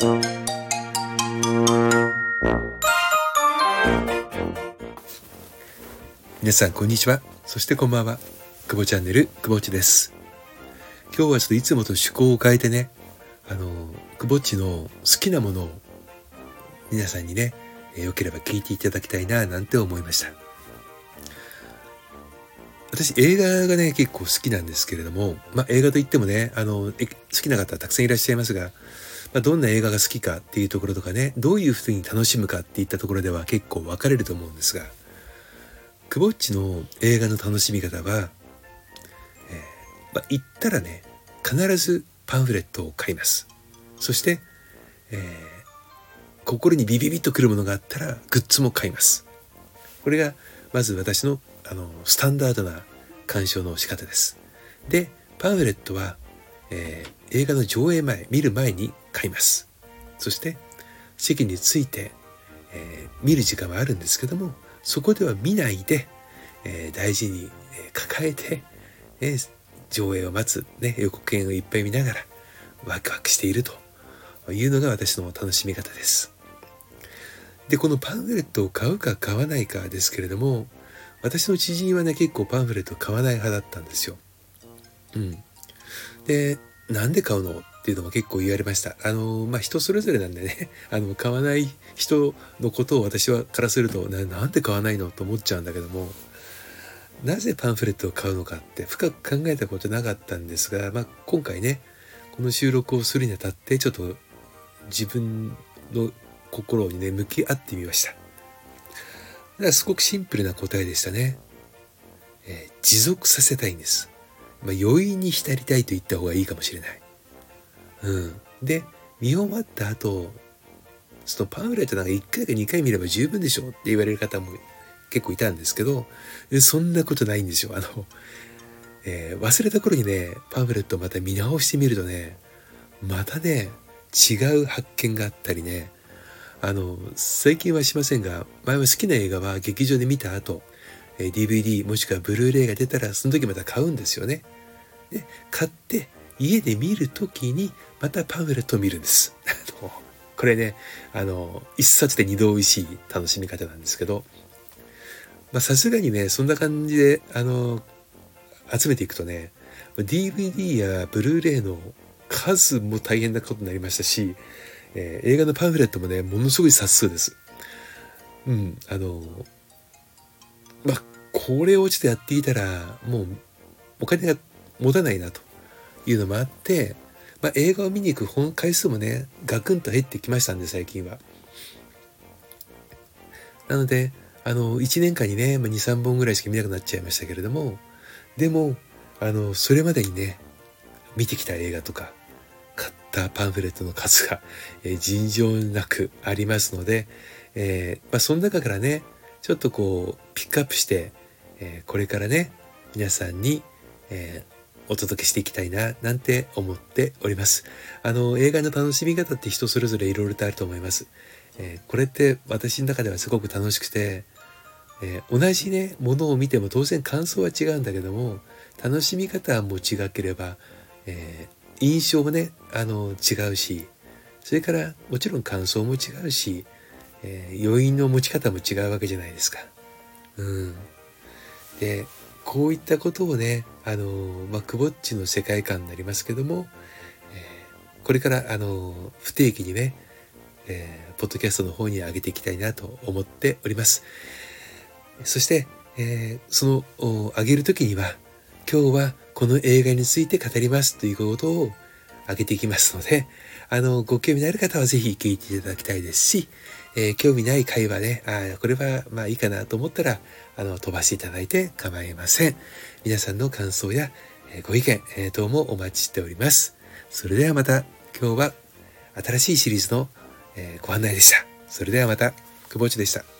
皆さんこんにちは。そしてこんばんは。久保チャンネル久保ちです。今日はちょっといつもと趣向を変えてねあの久保っちの好きなものを皆さんにねよければ聞いていただきたいななんて思いました。私映画がね結構好きなんですけれども、まあ、映画といってもねあの好きな方たくさんいらっしゃいますが、まあ、どんな映画が好きかっていうところとかねどういうふうに楽しむかっていったところでは結構分かれると思うんですがクボッチの映画の楽しみ方は、えー、まあ、行ったらね必ずパンフレットを買います。そして、えー、心にビビビッとくるものがあったらグッズも買います。これがまず私のあのスタンダードな鑑賞の仕方です。でパンフレットは、えー、映画の上映前見る前に買いますそして席について、えー、見る時間はあるんですけどもそこでは見ないで、えー、大事に、え抱えて、え上映を待つ、ね、予告編をいっぱい見ながらワクワクしているというのが私の楽しみ方です。で、このパンフレットを買うか買わないかですけれども、私の知人はね、結構パンフレット買わない派だったんですよ。うん。で、なんで買うの？っていうのも結構言われました。あの、まあ、人それぞれなんでね、あの、買わない人のことを私はからするとな、なんで買わないのと思っちゃうんだけども、なぜパンフレットを買うのかって深く考えたことなかったんですが、まあ、今回ね、この収録をするにあたって、ちょっと自分の心にね、向き合ってみました。だからすごくシンプルな答えでしたね。えー、持続させたいんです。まあ、余韻に浸りたいと言った方がいいかもしれない。うん。で、見終わった後、そのパンフレットなんか1回か2回見れば十分でしょって言われる方も結構いたんですけど、そんなことないんですよ。あの、えー、忘れた頃にね、パンフレットをまた見直してみるとね、またね、違う発見があったりね、あの、最近はしませんが、前は好きな映画は劇場で見た後、DVD もしくはブルーレイが出たらその時また買うんですよね。で、買って家で見る時にまたパンフレットを見るんです。これね、あの、一冊で二度美味しい楽しみ方なんですけど、まあさすがにね、そんな感じで、あの、集めていくとね、DVD やブルーレイの数も大変なことになりましたし、えー、映画のパンフレットもね、ものすごい冊数です。うん、あの、まあ、これをちょっとやっていたら、もうお金が持たないなというのもあって、まあ、映画を見に行く本回数もね、ガクンと減ってきましたんで、最近は。なので、あの、1年間にね、まあ、2、3本ぐらいしか見なくなっちゃいましたけれども、でも、あの、それまでにね、見てきた映画とか、買ったパンフレットの数が、えー、尋常なくありますので、えー、まあ、その中からね、ちょっとこう、ピックアップして、えー、これからね、皆さんに、えお届けしていきたいな、なんて思っております。あの、映画の楽しみ方って人それぞれいろいろとあると思います。えこれって私の中ではすごく楽しくて、え同じね、ものを見ても当然感想は違うんだけども、楽しみ方も違ければ、え印象もね、あの、違うし、それからもちろん感想も違うし、えー、余韻の持ち方も違うわけじゃないですか。うん。で、こういったことをね、あの、まあ、クボッチの世界観になりますけども、えー、これから、あの、不定期にね、えー、ポッドキャストの方に上げていきたいなと思っております。そして、え、その、上げるときには、今日はこの映画について語りますということを上げていきますので、あの、ご興味のある方はぜひ聞いていただきたいですし、えー、興味ない会話ね、あこれはまあいいかなと思ったら、あの、飛ばしていただいて構いません。皆さんの感想や、えー、ご意見、えー、等もお待ちしております。それではまた、今日は新しいシリーズの、えご案内でした。それではまた、久保地でした。